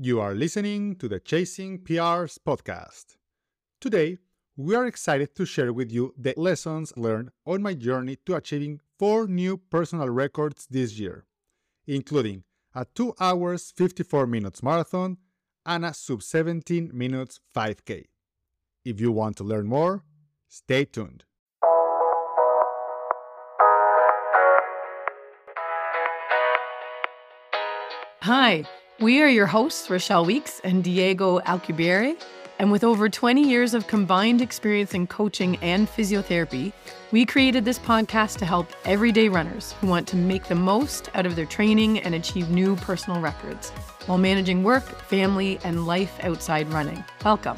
You are listening to the Chasing PRs podcast. Today, we are excited to share with you the lessons learned on my journey to achieving four new personal records this year, including a 2 hours 54 minutes marathon and a sub 17 minutes 5K. If you want to learn more, stay tuned. Hi, we are your hosts, Rochelle Weeks and Diego Alcubierre. And with over 20 years of combined experience in coaching and physiotherapy, we created this podcast to help everyday runners who want to make the most out of their training and achieve new personal records while managing work, family, and life outside running. Welcome.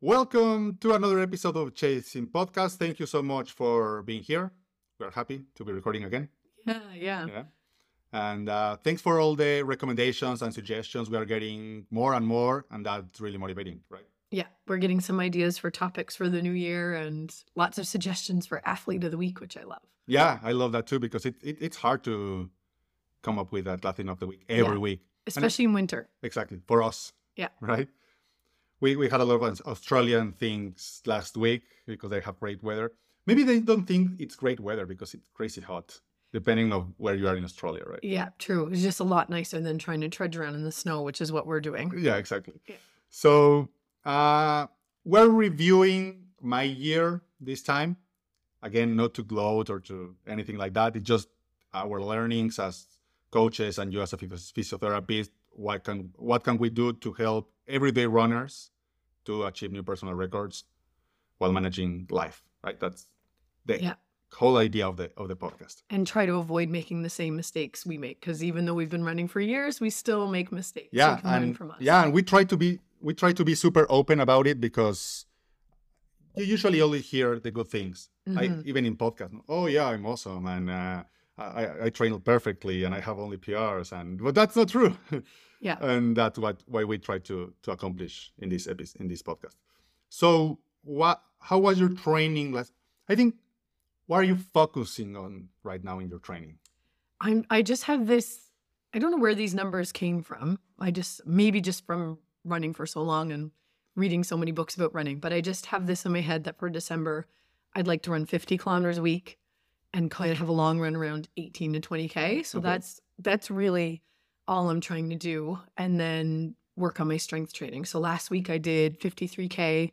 Welcome to another episode of Chasing Podcast. Thank you so much for being here. We're happy to be recording again. Yeah, yeah. Yeah. And uh, thanks for all the recommendations and suggestions. We are getting more and more, and that's really motivating, right? Yeah, we're getting some ideas for topics for the new year and lots of suggestions for athlete of the week, which I love. Yeah, I love that too because it, it it's hard to come up with that Latin of the week every Yeah. week. Especially in winter. Exactly for us. Yeah. Right. We we had a lot of Australian things last week because they have great weather. Maybe they don't think it's great weather because it's crazy hot, depending on where you are in Australia, right? Yeah, true. It's just a lot nicer than trying to trudge around in the snow, which is what we're doing. Yeah, exactly. Yeah. So uh, we're reviewing my year this time. Again, not to gloat or to anything like that. It's just our learnings as coaches and you as a physiotherapist. What can what can we do to help everyday runners to achieve new personal records while managing life? Right. That's the Yeah. whole idea of the of the podcast. And try to avoid making the same mistakes we make. Because even though we've been running for years, we still make mistakes. Yeah and from us. yeah and we try to be we try to be super open about it because you usually only hear the good things I, Mhm. even in podcast oh yeah i'm awesome and uh, I, I train perfectly and i have only prs and but that's not true Yeah. and that's what why we try to to accomplish in this episode in this podcast so what how was your training last i think what are you focusing on right now in your training I'm I just have this I don't know where these numbers came from. I just maybe just from running for so long and reading so many books about running, but I just have this in my head that for December I'd like to run 50 kilometers a week and kind of have a long run around 18 to 20k. So Okay. that's that's really all I'm trying to do and then work on my strength training. So last week I did 53k.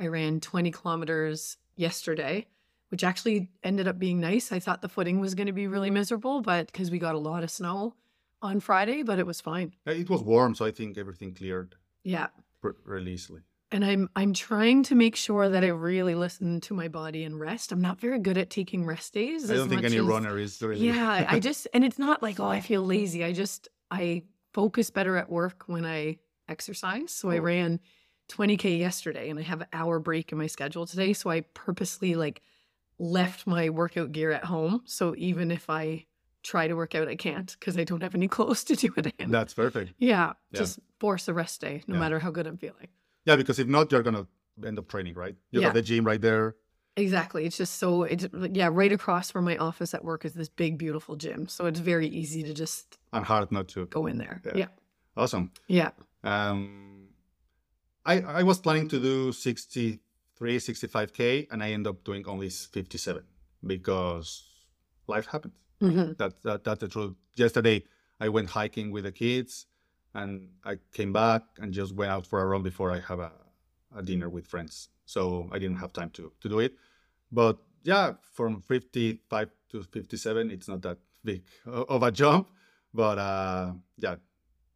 I ran 20 kilometers yesterday which actually ended up being nice. I thought the footing was going to be really miserable, but because we got a lot of snow on Friday, but it was fine. Uh, it was warm so i think everything cleared Yeah. really easily And I'm I'm trying to make sure that I really listen to my body and rest. I'm not very good at taking rest days. I don't think any as- runner is really. Yeah, I just and it's not like oh I feel lazy. I just I focus better at work when I exercise. So I Oh. ran 20k yesterday and I have an hour break in my schedule today. So I purposely like left my workout gear at home. So even if I try to work out, I can't because I don't have any clothes to do it in. That's perfect. yeah, Yeah. just force a rest day, no Yeah. matter how good I'm feeling. Yeah, because if not, you're gonna end up training, right? You Yeah. have the gym right there. Exactly. It's just so it's yeah, right across from my office at work is this big, beautiful gym. So it's very easy to just and hard not to. go in there. Yeah. Yeah. Awesome. Yeah. Um, I I was planning to do 63, 65k, and I end up doing only 57 because life happens. Mhm. That, that that's the truth. Yesterday, I went hiking with the kids, and I came back and just went out for a run before I have a, a dinner with friends. So I didn't have time to to do it. But yeah, from 55 to 57, it's not that big of a jump. But uh, yeah,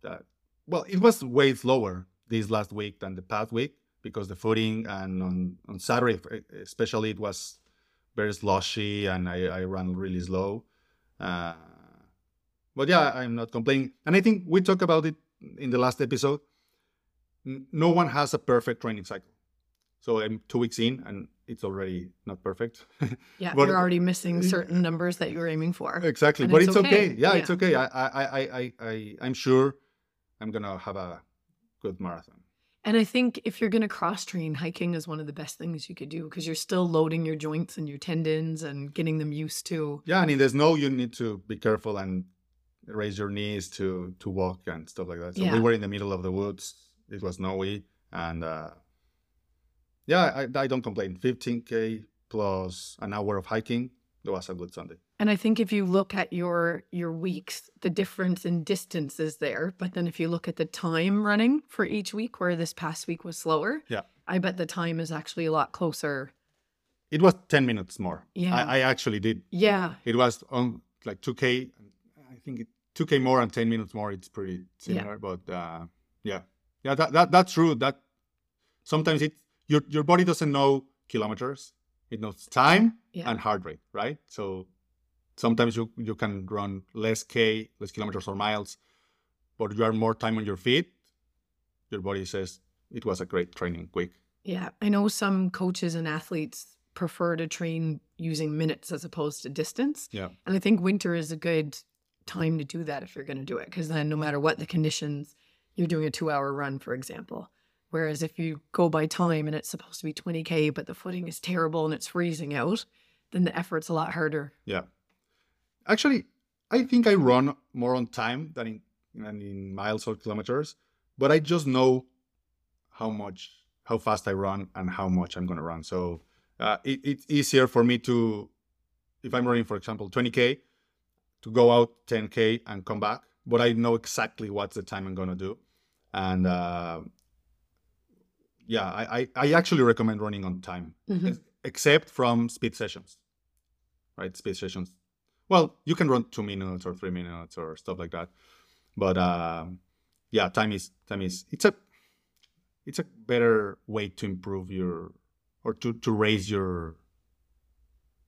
that, well, it was way slower this last week than the past week because the footing and on, on Saturday, especially, it was very slushy and I, I ran really slow. Uh, but yeah, I'm not complaining. And I think we talked about it in the last episode. No one has a perfect training cycle. So I'm two weeks in and it's already not perfect. Yeah. But- you're already missing mm-hmm. certain numbers that you're aiming for. exactly. And but it's it's, okay. okay. Yeah, it's okay. I, I, I, I, I, I'm sure I'm gonna have a good marathon. And I think if you're going to cross train, hiking is one of the best things you could do because you're still loading your joints and your tendons and getting them used to. Yeah, I mean, there's no you need to be careful and raise your knees to to walk and stuff like that. So Yeah. we were in the middle of the woods. It was snowy, and uh, yeah, I, I don't complain. 15k plus an hour of hiking. It was a good Sunday. And I think if you look at your your weeks, the difference in distance is there. But then if you look at the time running for each week, where this past week was slower, Yeah. I bet the time is actually a lot closer. It was 10 minutes more. Yeah. I, I actually did. Yeah. It was on like 2k. I think it, 2k more and 10 minutes more. It's pretty similar, Yeah. but uh, yeah, yeah, that, that that's true. That sometimes it your your body doesn't know kilometers. It knows time Yeah. and heart rate, right? So sometimes you you can run less k, less kilometers or miles, but you are more time on your feet. Your body says it was a great training week. Yeah. I know some coaches and athletes prefer to train using minutes as opposed to distance. Yeah. And I think winter is a good time to do that if you're going to do it. Because then, no matter what the conditions, you're doing a two hour run, for example. Whereas if you go by time and it's supposed to be 20K, but the footing is terrible and it's freezing out, then the effort's a lot harder. Yeah. Actually, I think I run more on time than in than in miles or kilometers, but I just know how much how fast I run and how much I'm gonna run. So uh, it, it's easier for me to if I'm running, for example, 20k, to go out 10k and come back. But I know exactly what's the time I'm gonna do, and uh, yeah, I, I I actually recommend running on time ex- except from speed sessions, right? Speed sessions. Well, you can run two minutes or three minutes or stuff like that, but um, yeah, time is time is it's a it's a better way to improve your or to to raise your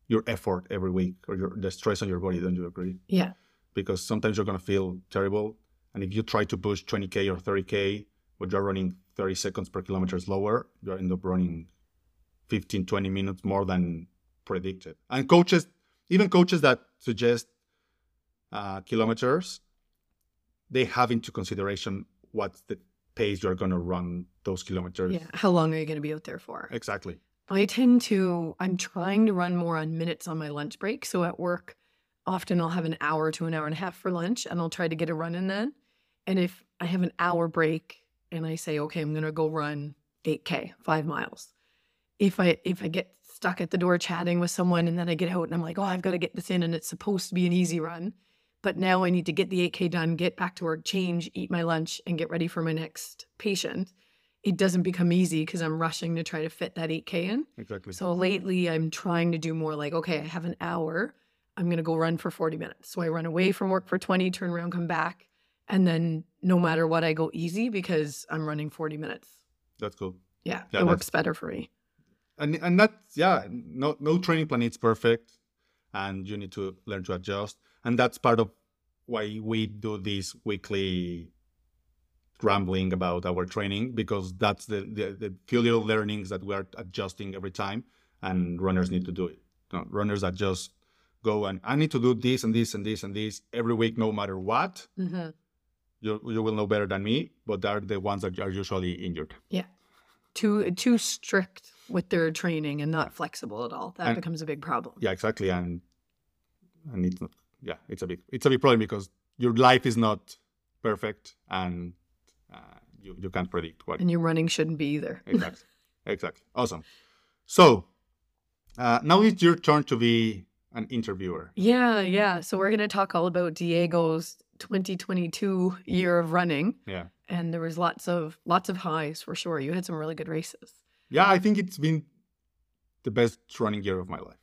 your effort every week or your the stress on your body. Don't you agree? Yeah. Because sometimes you're gonna feel terrible, and if you try to push 20k or 30k, but you're running 30 seconds per kilometer slower, you end up running 15, 20 minutes more than predicted. And coaches, even coaches that suggest uh, kilometers, they have into consideration what's the pace you're going to run those kilometers. Yeah. How long are you going to be out there for? Exactly. I tend to, I'm trying to run more on minutes on my lunch break. So at work, often I'll have an hour to an hour and a half for lunch and I'll try to get a run in then. And if I have an hour break and I say, okay, I'm going to go run 8K, five miles. If I, if I get stuck at the door chatting with someone and then I get out and I'm like, oh, I've got to get this in and it's supposed to be an easy run. But now I need to get the 8K done, get back to work, change, eat my lunch, and get ready for my next patient. It doesn't become easy because I'm rushing to try to fit that 8K in. Exactly. So lately, I'm trying to do more like, okay, I have an hour. I'm going to go run for 40 minutes. So I run away from work for 20, turn around, come back. And then no matter what, I go easy because I'm running 40 minutes. That's cool. Yeah, Yeah, it works better for me. and and that's yeah no no training plan is perfect and you need to learn to adjust and that's part of why we do this weekly rambling about our training because that's the the, the few little learnings that we are adjusting every time and runners need to do it No, runners that just go and i need to do this and this and this and this every week no matter what hmm you, you will know better than me but they're the ones that are usually injured Yeah. Too too strict with their training and not flexible at all. That And- becomes a big problem. yeah exactly and and it's not yeah it's a big it's a big problem because your life is not perfect and uh, you you can't predict what And your running shouldn't be either. exactly exactly awesome so uh, now it's your turn to be an interviewer Yeah, yeah. So we're going to talk all about Diego's 2022 year of running. yeah And there was lots of lots of highs for sure. You had some really good races. yeah i think it's been the best running year of my life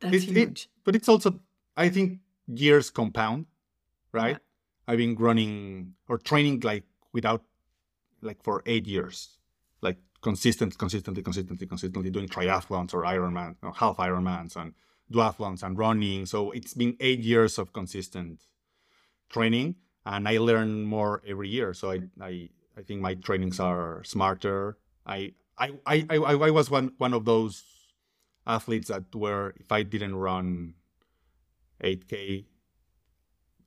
That's It- it- huge. but it's also i think years compound right Yeah. i've been running or training like without like for eight years like consistent consistently consistently consistently doing triathlons or ironman or half ironmans and duathlons and running so it's been eight years of consistent training and i learn more every year so i i, I think my trainings are smarter i i i, I, I was one one of those athletes that were if i didn't run 8k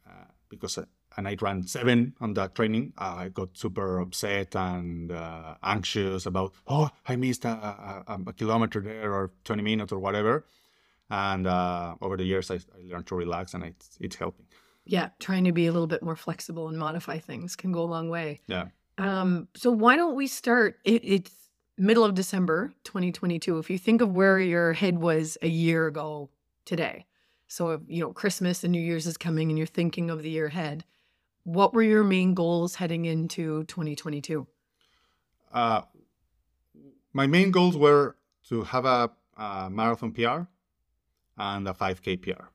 uh, because uh, and I ran seven on that training. I got super upset and uh, anxious about, oh, I missed a, a, a, kilometer there or 20 minutes or whatever. And uh, over the years, I, I, learned to relax and it's, it's helping. Yeah, trying to be a little bit more flexible and modify things can go a long way. Yeah. Um, so why don't we start? It, it's middle of December 2022. If you think of where your head was a year ago today, so you know Christmas and New Year's is coming, and you're thinking of the year ahead. What were your main goals heading into 2022? Uh, my main goals were to have a, a marathon PR and a 5K PR.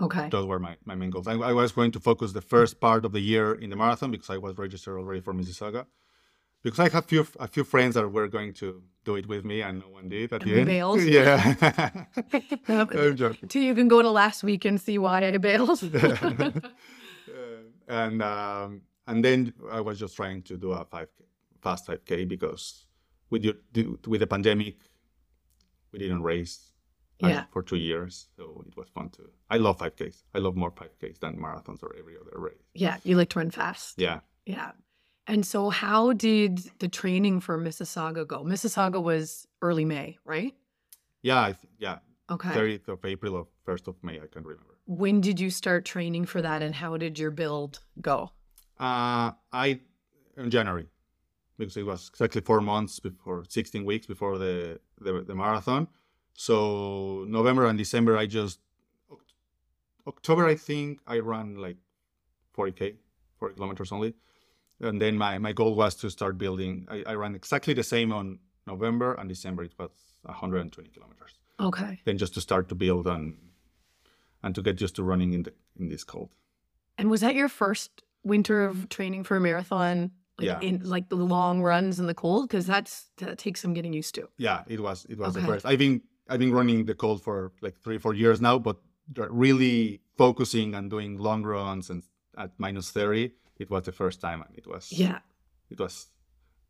Okay. Those were my, my main goals. I, I, was going to focus the first part of the year in the marathon because I was registered already for Mississauga. Because I have few a few friends that were going to do it with me and no one did at and the end. Bailed. Yeah. Till you can go to last week and see why I bailed. and um, and then I was just trying to do a 5K, fast 5K because with your with the pandemic, we didn't race yeah. for two years. So it was fun to. I love 5Ks. I love more 5Ks than marathons or every other race. Yeah, you like to run fast. Yeah. Yeah. And so, how did the training for Mississauga go? Mississauga was early May, right? Yeah, th- yeah. Okay. 30th of April or 1st of May, I can remember. When did you start training for that, and how did your build go? Uh, I in January, because it was exactly four months before, 16 weeks before the the, the marathon. So November and December, I just October, I think I ran like 40k, 40 kilometers only, and then my my goal was to start building. I, I ran exactly the same on November and December. It was 120 kilometers. Okay. Then just to start to build and and to get used to running in the in this cold. And was that your first winter of training for a marathon? Like yeah. In like the long runs in the cold, because that's that takes some getting used to. Yeah, it was it was okay. the first. I've been I've been running the cold for like three four years now, but really focusing and doing long runs and at minus thirty, it was the first time, and it was yeah, it was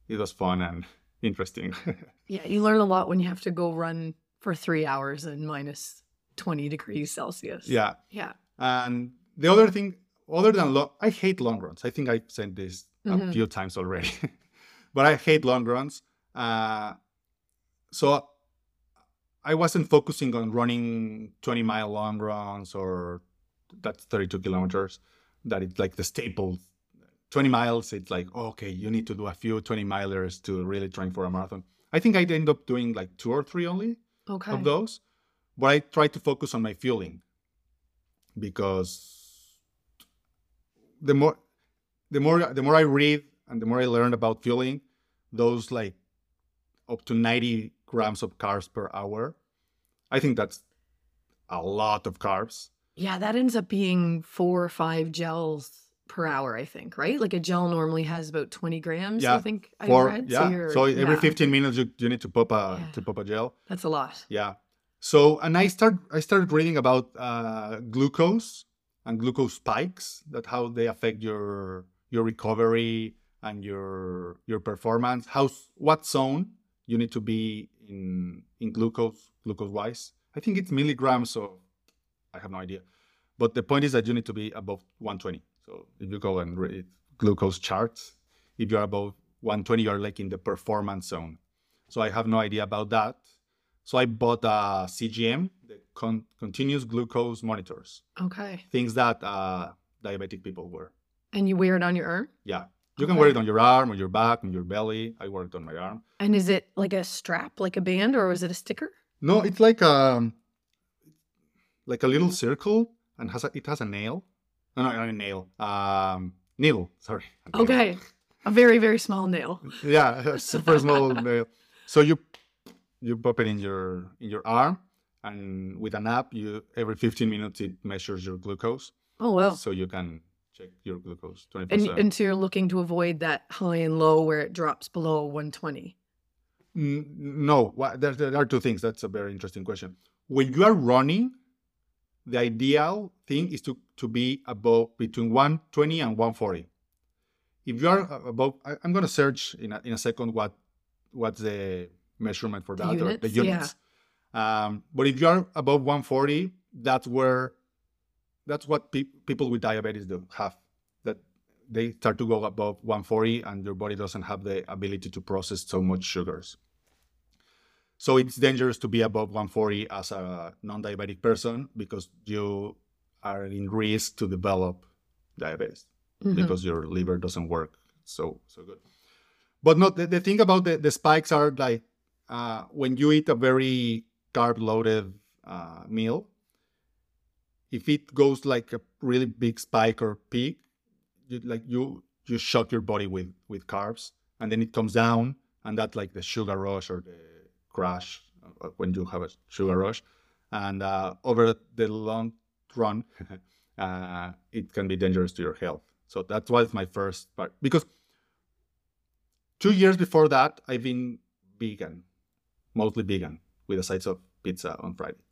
it was fun and interesting. yeah, you learn a lot when you have to go run for three hours in minus 20 degrees Celsius. Yeah. Yeah. And the other thing, other than long, I hate long runs. I think I said this mm-hmm. a few times already, but I hate long runs. Uh, so I wasn't focusing on running 20 mile long runs or that's 32 kilometers. That it's like the staple. 20 miles, it's like, okay, you need to do a few 20 milers to really train for a marathon. I think I'd end up doing like two or three only okay. of those. But I try to focus on my fueling because the more the more the more I read and the more I learn about fueling, those like up to 90 grams of carbs per hour, I think that's a lot of carbs. Yeah, that ends up being four or five gels per hour, I think, right? Like a gel normally has about 20 grams, yeah. I think I read. Yeah. So, so every yeah. 15 minutes you, you need to pop a yeah. to pop a gel. That's a lot. Yeah. So, and I start I started reading about uh, glucose and glucose spikes, that how they affect your your recovery and your your performance. How what zone you need to be in in glucose glucose wise. I think it's milligrams, so I have no idea. But the point is that you need to be above 120. So if you go and read glucose charts, if you're above 120, you're like in the performance zone. So I have no idea about that. So I bought a CGM, the con- continuous glucose monitors. Okay. Things that uh, diabetic people wear. And you wear it on your arm? Yeah. You okay. can wear it on your arm, on your back, on your belly. I wear it on my arm. And is it like a strap, like a band, or is it a sticker? No, it's like a um, like a little circle, and has a, it has a nail. No, no, not a nail. Um, needle. Sorry. A okay, a very very small nail. yeah, a super small nail. So you you pop it in your in your arm, and with an app, you every 15 minutes it measures your glucose. Oh well. So you can check your glucose 24 and, and so you're looking to avoid that high and low where it drops below 120. No, there, there are two things. That's a very interesting question. When you are running, the ideal thing is to, to be above between 120 and 140. If you are above, I, am going to search in a, in a second what what's the measurement for that the units, or the units. Yeah. Um, but if you are above 140, that's where that's what pe- people with diabetes do have. That they start to go above 140 and your body doesn't have the ability to process so much sugars. So it's dangerous to be above 140 as a non-diabetic person because you are in risk to develop diabetes Mhm. because your liver doesn't work so so good. But no, the, the thing about the, the spikes are like uh, when you eat a very carb loaded uh, meal, if it goes like a really big spike or peak, you like you you shock your body with with carbs, and then it comes down, and that's like the sugar rush or the crash uh, when you have a sugar rush, and uh, over the long run, uh, it can be dangerous to your health. So that was my first part because two years before that, I've been vegan, mostly vegan, with a side of pizza on Friday.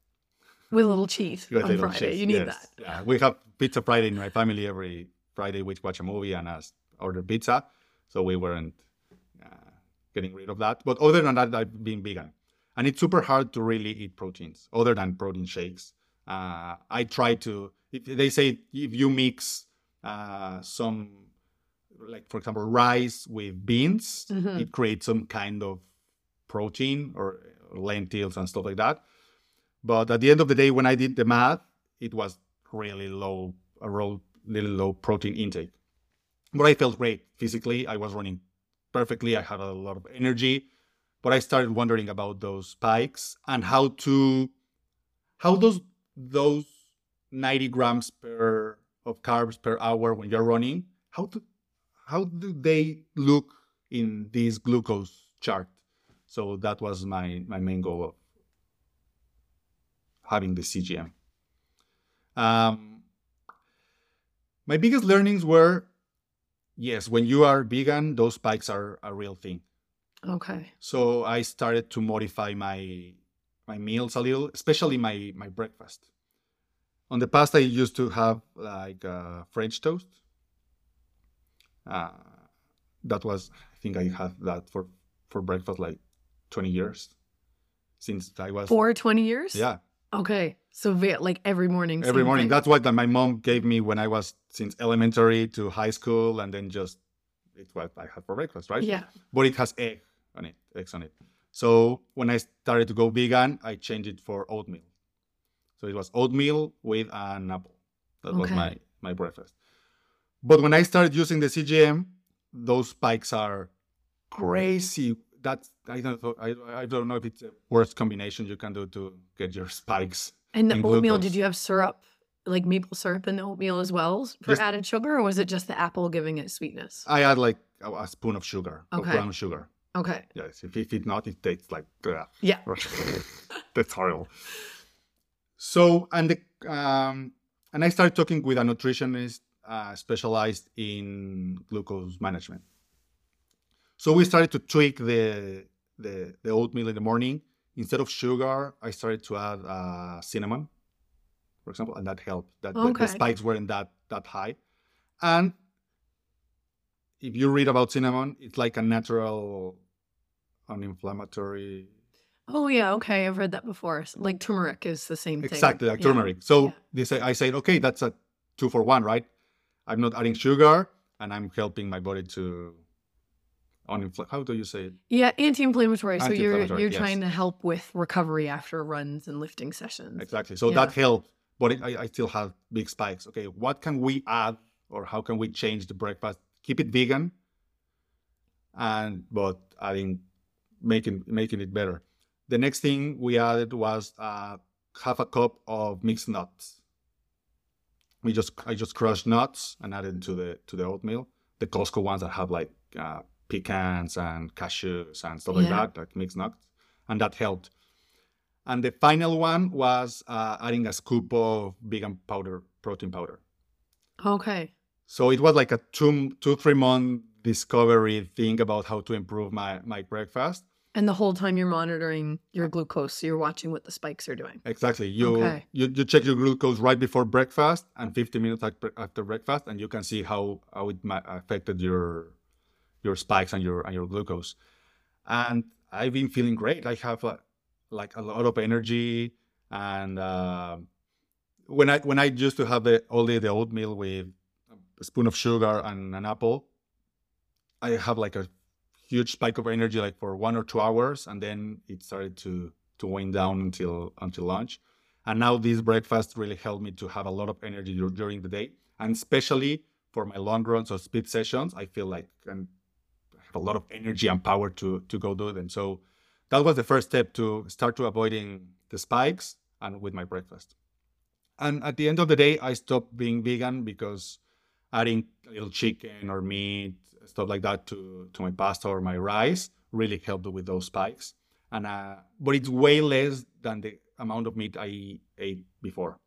With a little cheese With on little Friday. cheese, You need yes. that. Yeah, we have pizza Friday in my family every Friday. We watch a movie and us order pizza, so we weren't uh, getting rid of that. But other than that, I've been vegan, and it's super hard to really eat proteins other than protein shakes. Uh, I try to. If they say if you mix uh, some, like for example, rice with beans, Mhm. it creates some kind of protein or lentils and stuff like that. But at the end of the day, when I did the math, it was really low, a little low protein intake. But I felt great physically. I was running perfectly. I had a lot of energy. But I started wondering about those spikes and how to, how those those 90 grams per of carbs per hour when you're running, how to, how do they look in this glucose chart? So that was my my main goal having the CGM. Um, my biggest learnings were yes, when you are vegan, those spikes are a real thing. Okay. So I started to modify my my meals a little, especially my my breakfast. On the past, I used to have like uh, French toast. Uh, that was, I think, I had that for for breakfast like twenty years since I was For 20 years? yeah Okay. So like every morning. every morning. thing. That's what my mom gave me when I was since elementary to high school, and then just it's what I had for breakfast, right? Yeah. but it has egg on it, eggs on it. So when I started to go vegan, I changed it for oatmeal. So it was oatmeal with an apple. That was my my breakfast. But when I started using the CGM, those spikes are crazy. That's I don't know, I, I don't know if it's the worst combination you can do to get your spikes. And the oatmeal, glucose. did you have syrup, like maple syrup in the oatmeal as well for Just- added sugar, or was it just the apple giving it sweetness? I add like a, a spoon of sugar, of brown sugar. Okay. Yes, if, if it not, it tastes like ugh. Yeah. That's horrible. So and the um, and I started talking with a nutritionist uh, specialized in glucose management. So we started to tweak the the, the oatmeal in the morning. Instead of sugar, I started to add uh, cinnamon, for example, and that helped. That the- the, spikes weren't that that high. And if you read about cinnamon, it's like a natural uninflammatory Oh yeah. Okay. I've read that before. Like turmeric is the same thing. Exactly, like Yeah. turmeric. So Yeah. they say, I said, okay, that's a two for one, right? I'm not adding sugar, and I'm helping my body to uninfl. How do you say it? Yeah, anti-inflammatory. So you're Anti-inflammatory, you're yes. trying to help with recovery after runs and lifting sessions. Exactly. So Yeah. that helped, but it, I, I still have big spikes. Okay, what can we add, or how can we change the breakfast? Keep it vegan, and but adding, making making it better. The next thing we added was uh, half a cup of mixed nuts. We just I just crushed nuts and added to the to the oatmeal. The Costco ones that have like uh, pecans and cashews and stuff like Yeah. that, like mixed nuts, and that helped. And the final one was uh, adding a scoop of vegan powder, protein powder. Okay. So it was like a two, two, three month discovery thing about how to improve my, my breakfast. And the whole time you're monitoring your glucose, so you're watching what the spikes are doing. Exactly. You, Okay. you you check your glucose right before breakfast and 50 minutes after, after breakfast, and you can see how, how it affected your your spikes and your and your glucose. And I've been feeling great. I have uh, like a lot of energy, and uh, when I when I used to have the only the oatmeal with a spoon of sugar and an apple, I have like a huge spike of energy like for one or two hours, and then it started to to wind down until until lunch. And now this breakfast really helped me to have a lot of energy during the day, and especially for my long runs or speed sessions, I feel like have a lot of energy and power to to go do them. So that was the first step to start to avoiding the spikes and with my breakfast. And at the end of the day, I stopped being vegan because adding a little chicken or meat, stuff like that to, to my pasta or my rice really helped with those spikes. And uh, but it's way less than the amount of meat I ate before.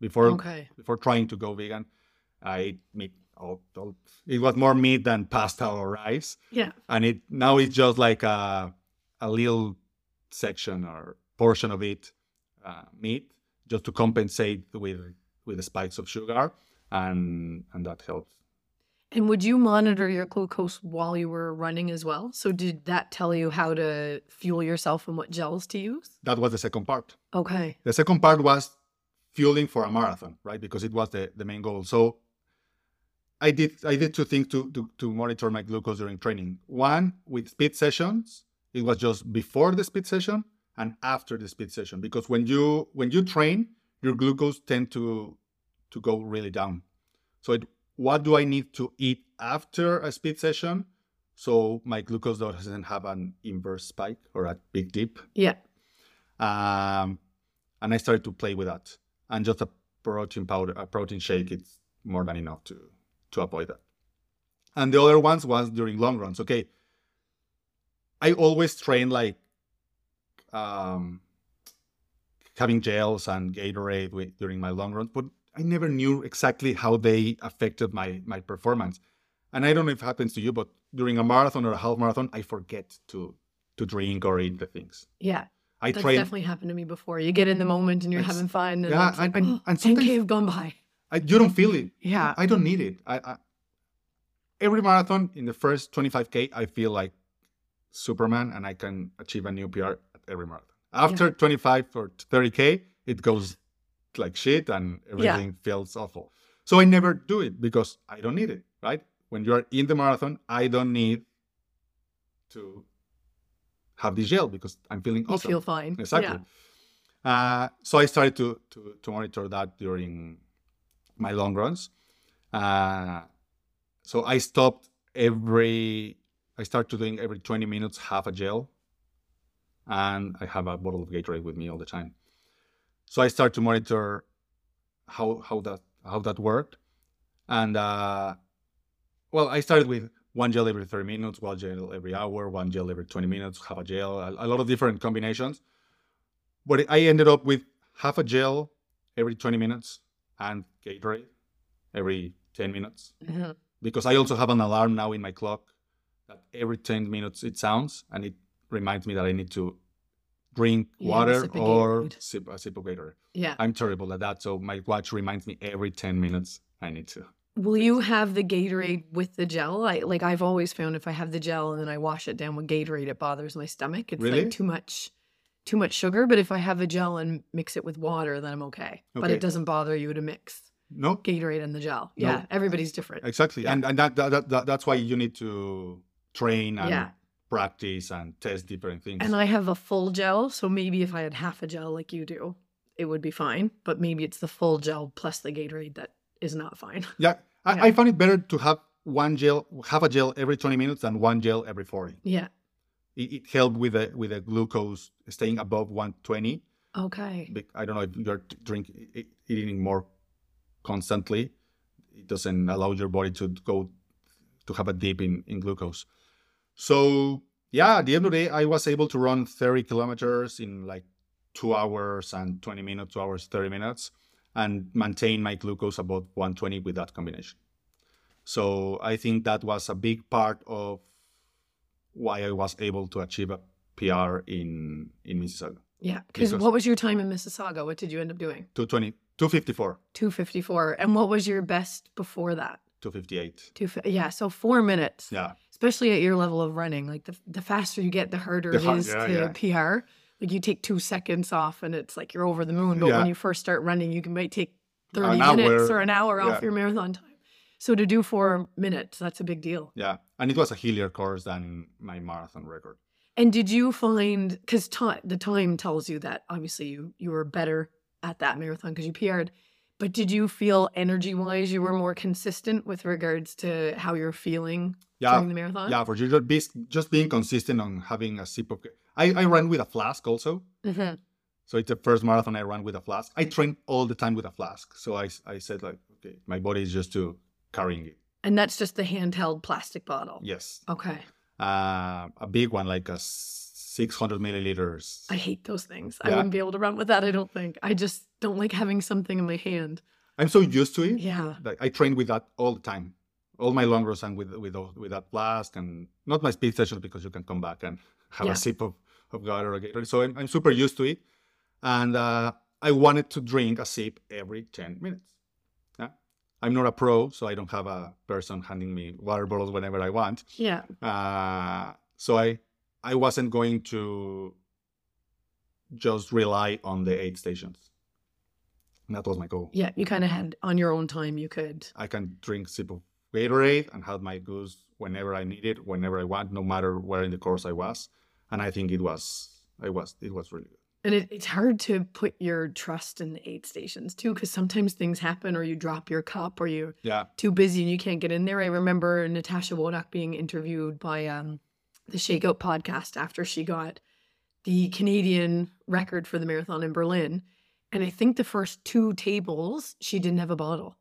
Before Okay. before trying to go vegan, I ate meat. It was more meat than pasta or rice, Yeah. and it now it's just like a a little section or portion of it uh, meat just to compensate with with the spikes of sugar, and and that helps. And would you monitor your glucose while you were running as well? So did that tell you how to fuel yourself and what gels to use? That was the second part. Okay. The second part was fueling for a marathon, right? Because it was the, the main goal. So I did I did two things to, to to monitor my glucose during training. One with speed sessions, it was just before the speed session and after the speed session. Because when you when you train, your glucose tend to to go really down. So it, what do I need to eat after a speed session? So my glucose doesn't have an inverse spike or a big dip Yeah. um, and I started to play with that. And just a protein powder, a protein shake, it's more than enough to to avoid that. And the other ones was during long runs. Okay, I always train like um, having gels and Gatorade with, during my long runs, but I never knew exactly how they affected my my performance. And I don't know if it happens to you, but during a marathon or a half marathon, I forget to to drink or eat the things. Yeah. I That's train. definitely happened to me before. You get in the moment and you're It's- having fun. And yeah, like, and- oh, and 10K have gone by. I, you don't feel it. Yeah. I don't need it. I, I every marathon in the first 25k, I feel like Superman, and I can achieve a new PR at every marathon. After 25 or 30k, it goes like shit, and everything feels awful. So I never do it because I don't need it. Right? When you're in the marathon, I don't need to have this gel because I'm feeling You feel fine. Exactly. Uh, so I started to, to to monitor that during my long runs. Uh, so I stopped every. I started doing every 20 minutes half a gel, and I have a bottle of Gatorade with me all the time. So I started to monitor how how that how that worked, and uh, well, I started with one gel every 30 minutes, one gel every hour, one gel every 20 minutes, half a gel, a, a lot of different combinations. But I ended up with half a gel every 20 minutes and Gatorade every 10 minutes Yeah. Mhm. because I also have an alarm now in my clock that every 10 minutes it sounds and it reminds me that I need to drink a water sip or sip a sip of Gatorade. Yeah. I'm terrible at that, so my watch reminds me every 10 minutes I need to. Will you have the Gatorade with the gel? I like I've always found if I have the gel and then I wash it down with Gatorade, it bothers my stomach. It's Really? like too much too much sugar. But if I have a gel and mix it with water, then I'm okay. But it doesn't bother you to mix No, Gatorade and the gel. Yeah. Everybody's different. exactly, Yeah. and and that, that, that, that that's why you need to train and Yeah. practice and test different things. And I have a full gel, so maybe if I had half a gel like you do, it would be fine. But maybe it's the full gel plus the Gatorade that is not fine. Yeah, I, Yeah. I find it better to have one gel, have a gel every 20 minutes than one gel every 40. yeah. It, it helped with the with the glucose staying above 120. Okay. I don't know if you're t- drink e- eating more constantly, it doesn't allow your body to go to have a dip in, in glucose. So yeah, at the end of the day, I was able to run 30 kilometers in like two hours and 20 minutes, two hours, 30 minutes, and maintain my glucose above 120 with that combination. So I think that was a big part of why I was able to achieve a PR in in Mississauga. Yeah. Because Because- what was your time in Mississauga? What did you end up doing? 220, 254, 254. And what was your best before that? 258. Two, yeah, so four minutes. Yeah. Especially at your level of running, like the the faster you get, the harder The it har- yeah, to yeah. PR. Like you take two seconds off, and it's like you're over the moon. But Yeah. when you first start running, you can might take thirty An minutes hour, or an hour off your marathon time. So to do four minutes, that's a big deal. Yeah, and it was a hillier course than my marathon record. And did you find because ti the time tells you that obviously you you were better at that marathon because you PR'd, but did you feel energy wise you were more consistent with regards to how you're feeling Yeah, during the marathon? yeah, for sure. Just, just being consistent on having a sip of. I, I ran with a flask also. Mhm. So it's the first marathon I ran with a flask. I train all the time with a flask. So I, I said like, okay, my body is just to carrying it. And that's just the handheld plastic bottle. Yes. Okay. Uh, a big one, like a 600 milliliters. I hate those things. I wouldn't be able to run with that, I don't think. I just don't like having something in my hand. I'm so used to it. Yeah. I train with that all the time. All my long runs and with with with that flask and not my speed sessions because you can come back and have Yeah. a sip of, of water. So I'm, I'm super used to it. And uh, I wanted to drink a sip every 10 minutes. Yeah. I'm not a pro, so I don't have a person handing me water bottles whenever I want. Yeah. Uh, so I I wasn't going to just rely on the aid stations. That was my goal. Yeah. You kind of had on your own time, you could. I can drink sip of Gatorade and have my goose whenever I need it, whenever I want, no matter where in the course I was. And I think it was, I was, it was really good. And it, it's hard to put your trust in the aid stations too, because sometimes things happen or you drop your cup or you're Yeah, too busy and you can't get in there. I remember Natasha Wodak being interviewed by um, the Shakeout podcast after she got the Canadian record for the marathon in Berlin. And I think the first two tables, she didn't have a bottle.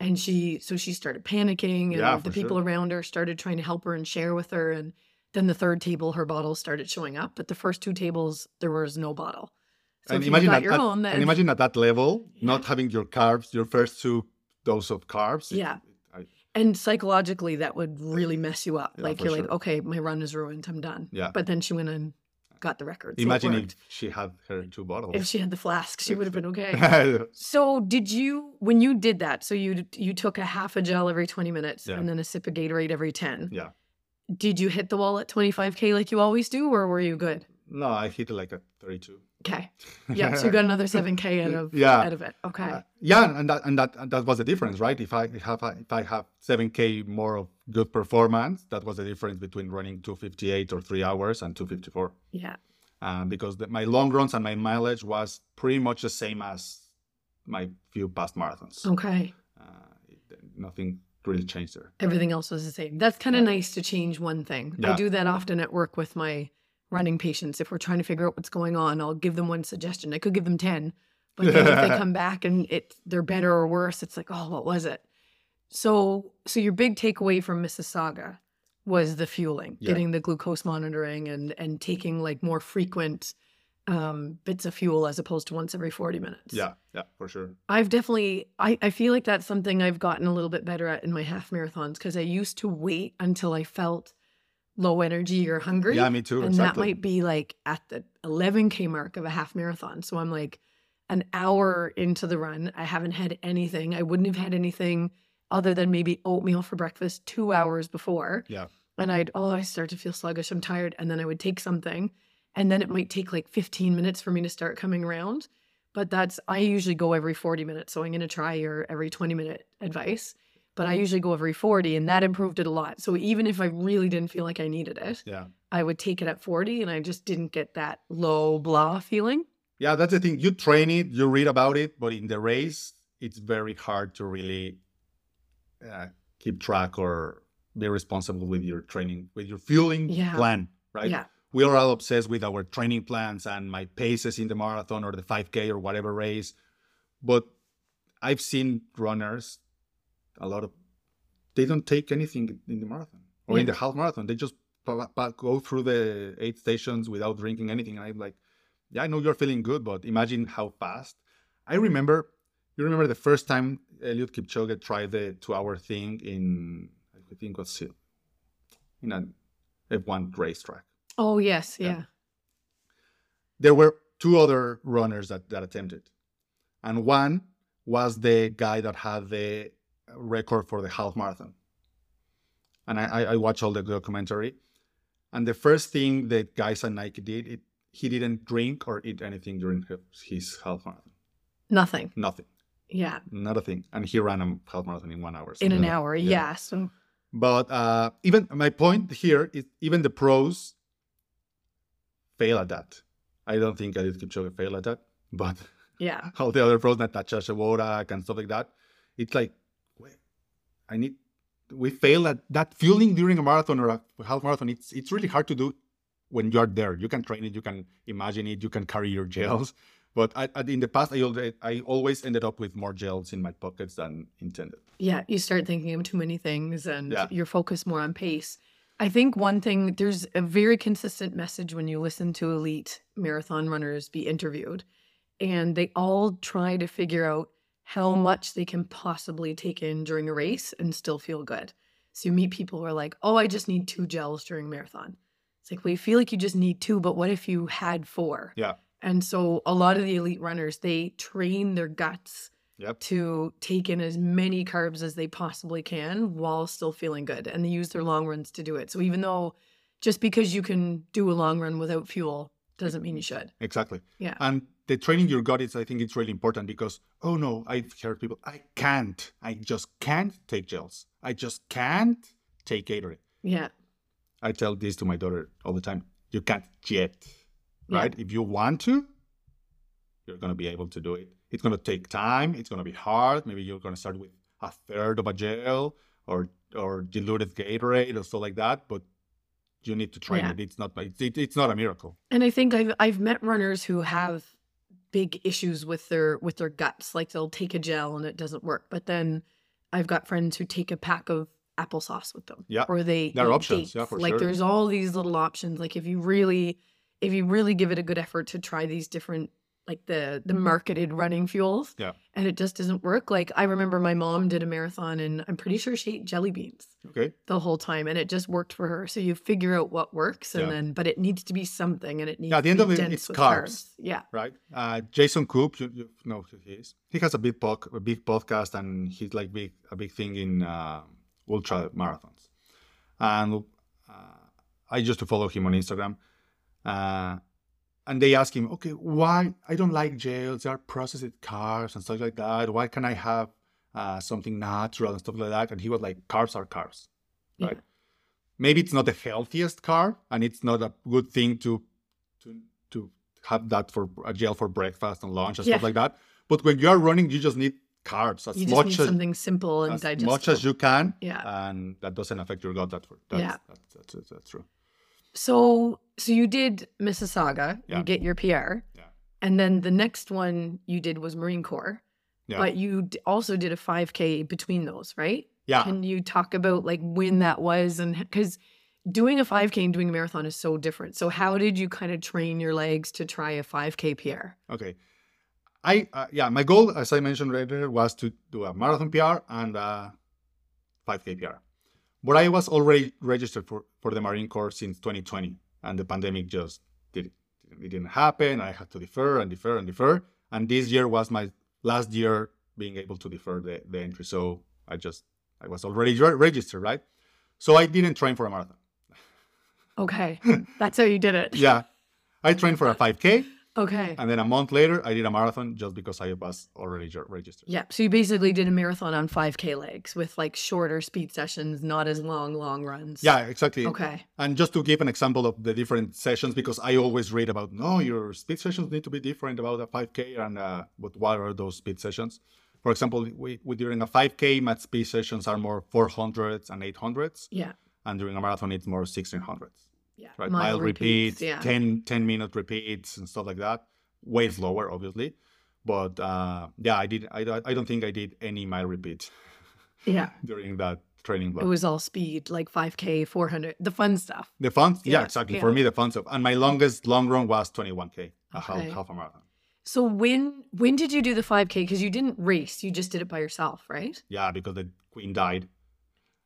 And she, so she started panicking, and Yeah, the people sure. around her started trying to help her and share with her. And then the third table, her bottle started showing up. But the first two tables, there was no bottle. So and imagine at, own, then and imagine at that level, not having your carbs, your first two dose of carbs. Yeah. And psychologically, that would really mess you up. Yeah, like you're like, okay, my run is ruined. I'm done. Yeah. But then she went and got the record. imagine if she had her two bottles. if she had the flask, she would have been okay. so did you when you did that? So you you took a half a gel every 20 minutes Yeah. and then a sip of Gatorade every 10. yeah. Did you hit the wall at 25k like you always do, or were you good? No, I hit like a 32. Okay. Yeah. So you got another 7k out of Yeah. out of it. Okay. Uh, yeah, and that and that and that was the difference, right? If I have if I have seven k more of good performance, that was the difference between running 258 or three hours and 254. yeah. Um, because the, my long runs and my mileage was pretty much the same as my few past marathons. Okay. Uh, it, nothing really changed there. Everything else was the same. That's kind of nice to change one thing. I do that often at work with my running patients. If we're trying to figure out what's going on, I'll give them one suggestion. I could give them 10, but then if they come back and it they're better or worse, it's like, oh, what was it? So so your big takeaway from Mississauga was the fueling, Yeah. getting the glucose monitoring and and taking like more frequent um, bits of fuel as opposed to once every 40 minutes. Yeah, yeah, for sure. I've definitely I, I feel like that's something I've gotten a little bit better at in my half marathons because I used to wait until I felt low energy or hungry. Yeah, me too. and exactly. that might be like at the 11k mark of a half marathon. So I'm like an hour into the run. I haven't had anything. I wouldn't have had anything other than maybe oatmeal for breakfast two hours before. Yeah. And I'd, oh, I start to feel sluggish. I'm tired. And then I would take something. And then it might take like 15 minutes for me to start coming around. But that's, I usually go every 40 minutes. So I'm going to try your every 20 minute advice. But I usually go every 40 and that improved it a lot. So even if I really didn't feel like I needed it, Yeah. I would take it at 40 and I just didn't get that low blah feeling. Yeah, that's the thing. You train it, you read about it, but in the race, it's very hard to really uh, keep track or be responsible with your training, with your fueling Yeah. plan, right? Yeah. We are all obsessed with our training plans and my paces in the marathon or the 5K or whatever race. But I've seen runners, a lot of, they don't take anything in the marathon or in the half marathon. They just go through the eight stations without drinking anything. And I'm like, yeah, I know you're feeling good, but imagine how fast. I remember, you remember the first time Eliud Kipchoge tried the two-hour thing in, I think it was in an F1 racetrack. Oh, yes. Yeah. Yeah. There were two other runners that, that attempted, and one was the guy that had the record for the half marathon. And I, I, I watched all the documentary, and the first thing the guys at Nike did, it, he didn't drink or eat anything during his, his half marathon. Nothing. Nothing. Yeah. not a thing. And he ran a half marathon in one hour. In an that. hour. Yeah. So But uh, even my point here is even the pros fail at that. I don't think Eliud Kipchoge fail at that, but yeah. all the other pros, Natasha Shaworak and stuff like that, it's like, I need. We fail at that feeling during a marathon or a half marathon. It's it's really hard to do when you're there. You can train it, you can imagine it, you can carry your gels. But I, I, in the past, I already, I always ended up with more gels in my pockets than intended. Yeah. You start thinking of too many things and Yeah. you're focused more on pace. I think one thing, there's a very consistent message when you listen to elite marathon runners be interviewed, and they all try to figure out how much they can possibly take in during a race and still feel good. So you meet people who are like, oh, I just need two gels during marathon. It's like, well, you feel like you just need two, but what if you had four? Yeah. And so a lot of the elite runners, they train their guts Yep. to take in as many carbs as they possibly can while still feeling good. And they use their long runs to do it. So even though just because you can do a long run without fuel doesn't mean you should. Exactly. Yeah. And the training your gut is, I think, it's really important because, oh no, I've heard people, I can't, I just can't take gels. I just can't take Gatorade. Yeah. I tell this to my daughter all the time. You can't yet, Yeah. right? If you want to, you're going to be able to do it. It's going to take time. It's going to be hard. Maybe you're going to start with a third of a gel or or diluted Gatorade or stuff like that. But you need to train Yeah. it. It's not. It, it's not a miracle. And I think I've I've met runners who have big issues with their with their guts. Like they'll take a gel and it doesn't work. But then I've got friends who take a pack of applesauce with them. Yeah, Or they there are options, yeah, dates. for like sure. there's all these little options. Like if you really if you really give it a good effort to try these different like the the marketed running fuels Yeah. and it just doesn't work like i remember my mom did a marathon and i'm pretty sure she ate jelly beans Okay. the whole time and it just worked for her so you figure out what works and Yeah. then but it needs to be something and it needs yeah, at the to end be of it, dense it's with carbs. yeah right? Uh, Jason Koop, you, you know who he is. He has a big pod, a big podcast, and he's like big a big thing in uh, ultra marathons. And uh, I used to follow him on Instagram. Uh, and they ask him, okay, why I don't like gels? They are processed carbs and stuff like that. Why can I have uh, something natural and stuff like that? And he was like, carbs are carbs, Yeah. right? Maybe it's not the healthiest carb, and it's not a good thing to to to have that for a gel for breakfast and lunch and Yeah. stuff like that. But when you are running, you just need carbs as you just much need as something simple and as digestible much as you can, yeah and that doesn't affect your gut. That that's, Yeah. that's, that's, that's, that's true. So so you did mississauga Yeah. you get your pr Yeah. and then the next one you did was marine corps Yeah. but you d- also did a 5k between those right Yeah, Can you talk about like when that was and because doing a 5K and doing a marathon is so different. So how did you kind of train your legs to try a 5K PR? Okay. I uh, yeah, my goal, as I mentioned earlier, was to do a marathon PR and a 5K PR. But I was already registered for, for the Marine Corps since 2020, and the pandemic just did it. It didn't happen. I had to defer and defer and defer. And this year was my last year being able to defer the, the entry. So I just I was already re- registered, right? So I didn't train for a marathon. Okay. That's how you did it. Yeah, I trained for a 5K, Okay. and then a month later I did a marathon just because I was already registered. Yeah. So you basically did a marathon on 5K legs with like shorter speed sessions, not as long, long runs. Yeah, exactly. Okay. And just to give an example of the different sessions, because I always read about no, your speed sessions need to be different about a 5K, and uh, but what are those speed sessions? For example, we, we during a 5K, my speed sessions are more 400s and 800s, Yeah. and during a marathon, it's more 1600s. Yeah. Right, Mile mile, repeats, Yeah. 10, 10 minute repeats, and stuff like that. Way slower, obviously, but uh, yeah, I did. I, I don't think I did any mile repeats Yeah. during that training block. It was all speed, like 5K, 400, the fun stuff. The fun, yeah, Yeah, exactly. yeah. For me, the fun stuff. And my longest long run was 21k, a half, half a marathon. So when when did you do the 5K? Because you didn't race, you just did it by yourself, right? Yeah, because the queen died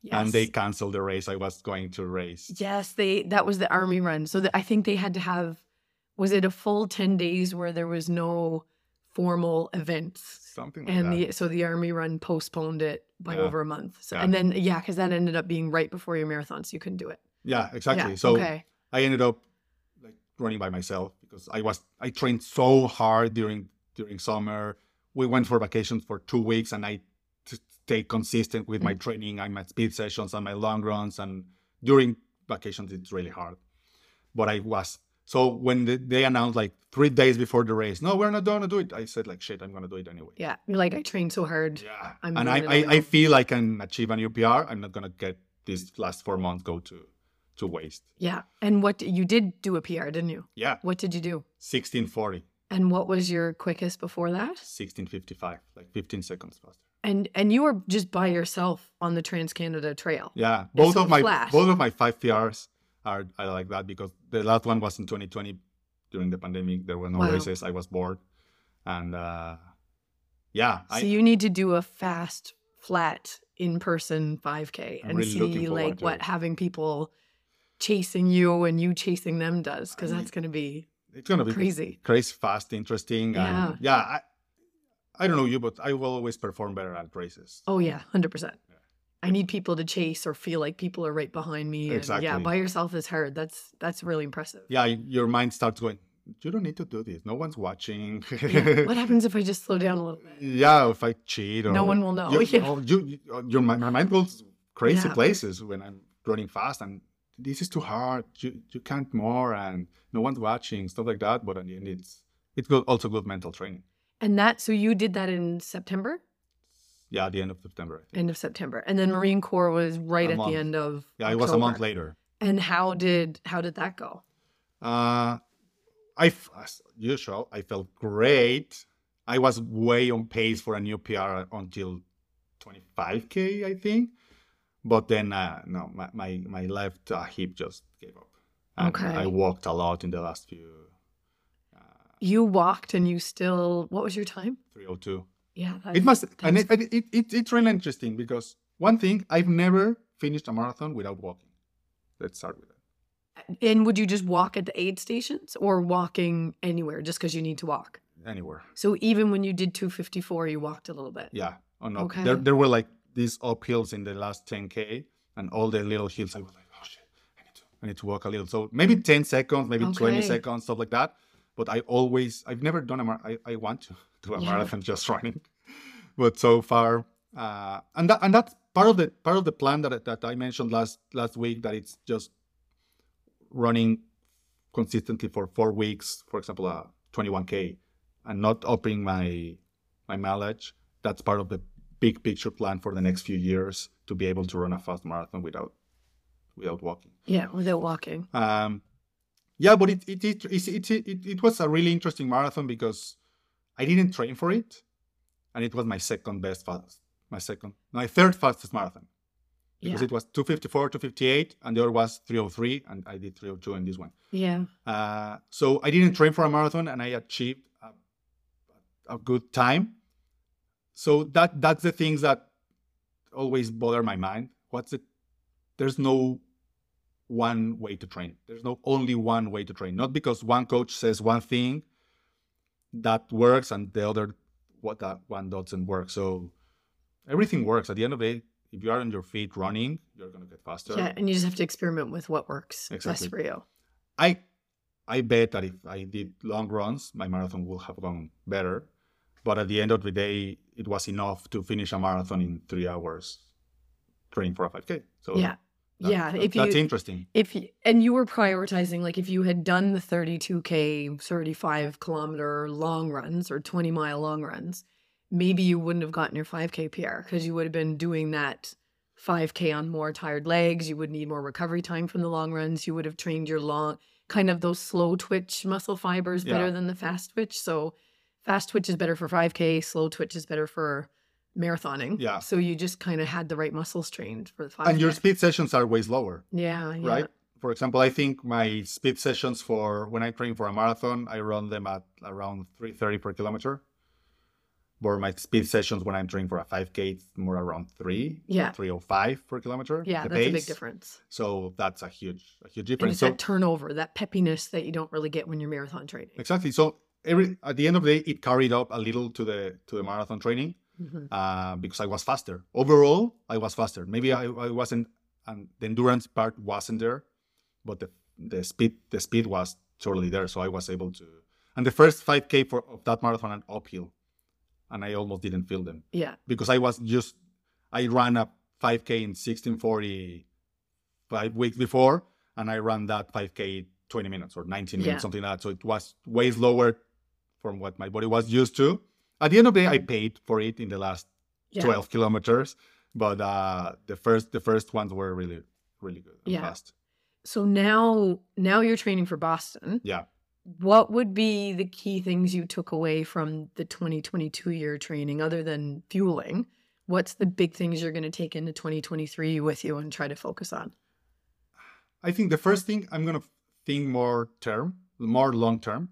Yes. and they canceled the race I was going to race. Yes, they that was the army run. So the, I think they had to have was it a full 10 days where there was no formal events Something like and that. the so the army run postponed it by Yeah. over a month. So Yeah. and then yeah, cuz that ended up being right before your marathon so you couldn't do it. yeah, exactly. Yeah, So okay. I ended up like running by myself because I was I trained so hard during during summer we went for vacations for two weeks, and I stay consistent with Mm. my training and my speed sessions and my long runs. And during vacations, it's really hard. But I was so when the, they announced like three days before the race, no, we're not to do it. I said like, shit, I'm to do it anyway. Yeah. You're like, I trained so hard. Yeah. I'm and I, I, I feel I can achieve a new PR. I'm not to get these last four months go to to waste. Yeah. And what you did do a PR, didn't you? Yeah. What did you do? 1640, And what was your quickest before that? 1655, like 15 seconds faster. And and you were just by yourself on the Trans Canada Trail. Yeah. Both of my flat. both of my five PRs are, are like that because the last one was in 2020 during the pandemic. There were no Wow. races. I was bored. And uh yeah, So I, you need to do a fast, flat, in person 5K I'm and really see like what it. having people chasing you and you chasing them does, because I that's going to be it's going to be crazy. crazy fast, interesting. Yeah. And yeah, I, I don't know you, but I will always perform better at races. Oh yeah, hundred percent. I need people to chase or feel like people are right behind me. And yeah, by yourself is hard. That's that's really impressive. Yeah, your mind starts going, you don't need to do this. No one's watching. Yeah. what happens if I just slow down a little bit? yeah, if I cheat or No one will know. You, Yeah. oh, you, you- oh, your my, my mind goes crazy Yeah. places when I'm running fast and this is too hard. You you can't more and no one's watching stuff like that. But in the end, it's it's good, also good mental training. And that so you did that in September, Yeah, at the end of September. I think. end of September, and then Marine Corps was right A at month. the end of Yeah, it was a month later. And how did how did that go? Uh, I, as usual, I felt great. I was way on pace for a new PR until 25k, I think. But then, uh, no, my my, my left uh, hip just gave up. And Okay. I walked a lot in the last few. You walked and you still what was your time? 302. Yeah, It must, and it, it, it, it's really interesting because one thing, I've never finished a marathon without walking. Let's start with that. and would you just walk at the aid stations or walking anywhere just because you need to walk? Anywhere. So even when you did 254, you walked a little bit. Yeah. Oh no. Okay. There, there were like these uphills in the last 10k, and all the little hills. I was like, oh shit, I need to, I need to walk a little. So maybe 10 seconds, maybe 20 seconds, stuff like that. But I always, I've never done a mar- I, I want to do a Yeah. marathon just running, but so far, uh, and that and that's part of the part of the plan that that I mentioned last last week. That it's just running consistently for four weeks, for example, a 21k, and not upping my my mileage. That's part of the big picture plan for the next few years to be able to run a fast marathon without without walking. Yeah, without walking. Um, yeah, but it it, it it it it was a really interesting marathon because I didn't train for it, and it was my second best fast, my second, my third fastest marathon because Yeah. it was 254, 258, and the other was 303, and I did 302 in this one. Yeah. Uh, so I didn't train for a marathon, and I achieved a, a good time. So that that's the things that always bother my mind. What's it? There's no one way to train. There's no only one way to train. Not because one coach says one thing that works and the other what that one doesn't work. So everything works. At the end of the day, if you are on your feet running, you're gonna get faster. Yeah, and you just have to experiment with what works Exactly. best for you. I I bet that if I did long runs, my marathon would have gone better. But at the end of the day, it was enough to finish a marathon in three hours training for a 5K. So yeah. That- yeah. If you that's interesting. if you, and you were prioritizing like if you had done the 32k 35 kilometer long runs or 20 mile long runs maybe you wouldn't have gotten your 5k pr because you would have been doing that 5k on more tired legs you would need more recovery time from the long runs you would have trained your long kind of those slow twitch muscle fibers better Yeah. than the fast twitch so fast twitch is better for 5k slow twitch is better for marathoning Yeah. so you just kind of had the right muscles trained for the 5k And your speed sessions are way slower, yeah, yeah. right? For example, I think my speed sessions for when I train for a marathon, I run them at around 330 per kilometer. But my speed sessions when I'm training for a 5K, it's more around three, Yeah. 305 per kilometer. Yeah, that's a big difference. So that's a huge, a huge difference. And it's So that turnover, that peppiness that you don't really get when you're marathon training. exactly. So every at the end of the day, it carried up a little to the to the marathon training Mhm. uh, because I was faster. Overall, I was faster. Maybe I, I wasn't, and the endurance part wasn't there, but the the speed the speed was totally there. So I was able to. And the first 5K for of that marathon an uphill, and I almost didn't feel them Yeah. because I was just I ran a 5K in 1640 five weeks before, and I ran that 5K 20 minutes or 19 minutes, Yeah. something like that. So it was way slower from what my body was used to. At the end of the day, I paid for it in the last Yeah. 12 kilometers, but uh, the first the first ones were really really good and Yeah. fast. So now now you're training for Boston. Yeah. What would be the key things you took away from the 2022 year training other than fueling? What's the big things you're going to take into 2023 with you and try to focus on? I think the first thing I'm gonna think more term, more long term.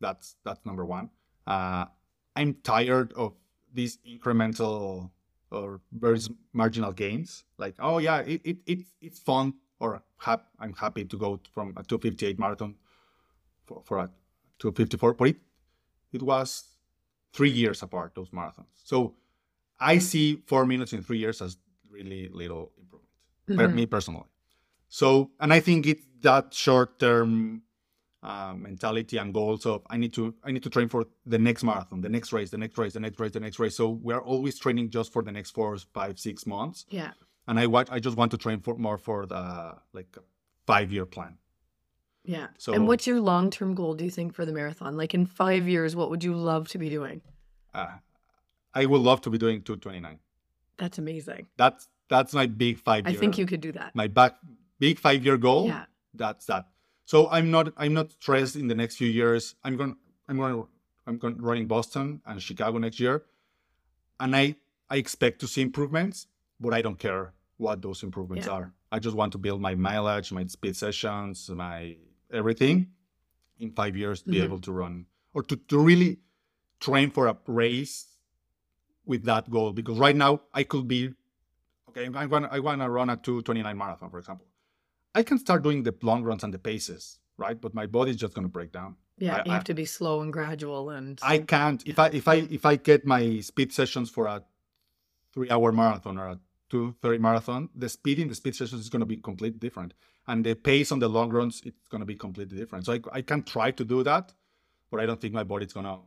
That's that's number one. Uh, I'm tired of these incremental or very marginal gains. Like, oh yeah, it, it, it it's fun, or hap- I'm happy to go from a 258 marathon for, for a 254, but it it was three years apart those marathons. So I see four minutes in three years as really little improvement. Mhm. me personally. So, and I think it's that short-term uh, mentality and goals of I need to I need to train for the next marathon, the next race, the next race, the next race, the next race. So we are always training just for the next four, five, six months. Yeah. And I watch, I just want to train for more for the like five-year plan. Yeah. So- and what's your long term goal, do you think, for the marathon? Like in five years, what would you love to be doing? Uh, I would love to be doing 229. That's amazing. That's that's my big five. I think you could do that. my back big five-year goal. Yeah. that's that. So I'm not I'm not stressed in the next few years. I'm going I'm going I'm going running Boston and Chicago next year, and I I expect to see improvements, but I don't care what those improvements Yeah. are. I just want to build my mileage, my speed sessions, my everything in five years to be Mhm. able to run or to, to really train for a race with that goal. Because right now I could be okay. I want I want to run a 229 marathon, for example. I can start doing the long runs and the paces, right? But my body's just going to break down. Yeah. I- you have I- to be slow and gradual and I can't if I if I if I get my speed sessions for a three hour marathon or a two thirty marathon, the speed in the speed sessions is going to be completely different, and the pace on the long runs it's going to be completely different. So I I can try to do that, but I don't think my body's going to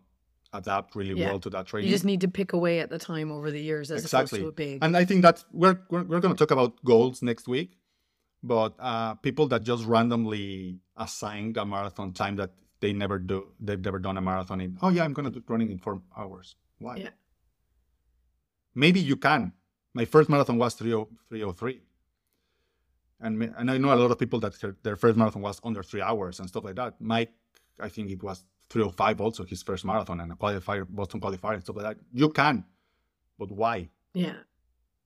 adapt really Yeah. well to that training. you just need to pick away at the time over the years as Exactly. opposed to a big. And I think that we're we're, we're going to talk about goals next week, but uh, people that just randomly assign a marathon time that they never do, they've never done a marathon in. Oh yeah, I'm going to do running in four hours. Why? Yeah. Maybe you can. My first marathon was 30 303. And, and I know a lot of people that their, their first marathon was under three hours and stuff like that. Mike, I think it was 305 also, his first marathon and a qualifier, Boston qualifier and stuff like that. You can, but why? yeah.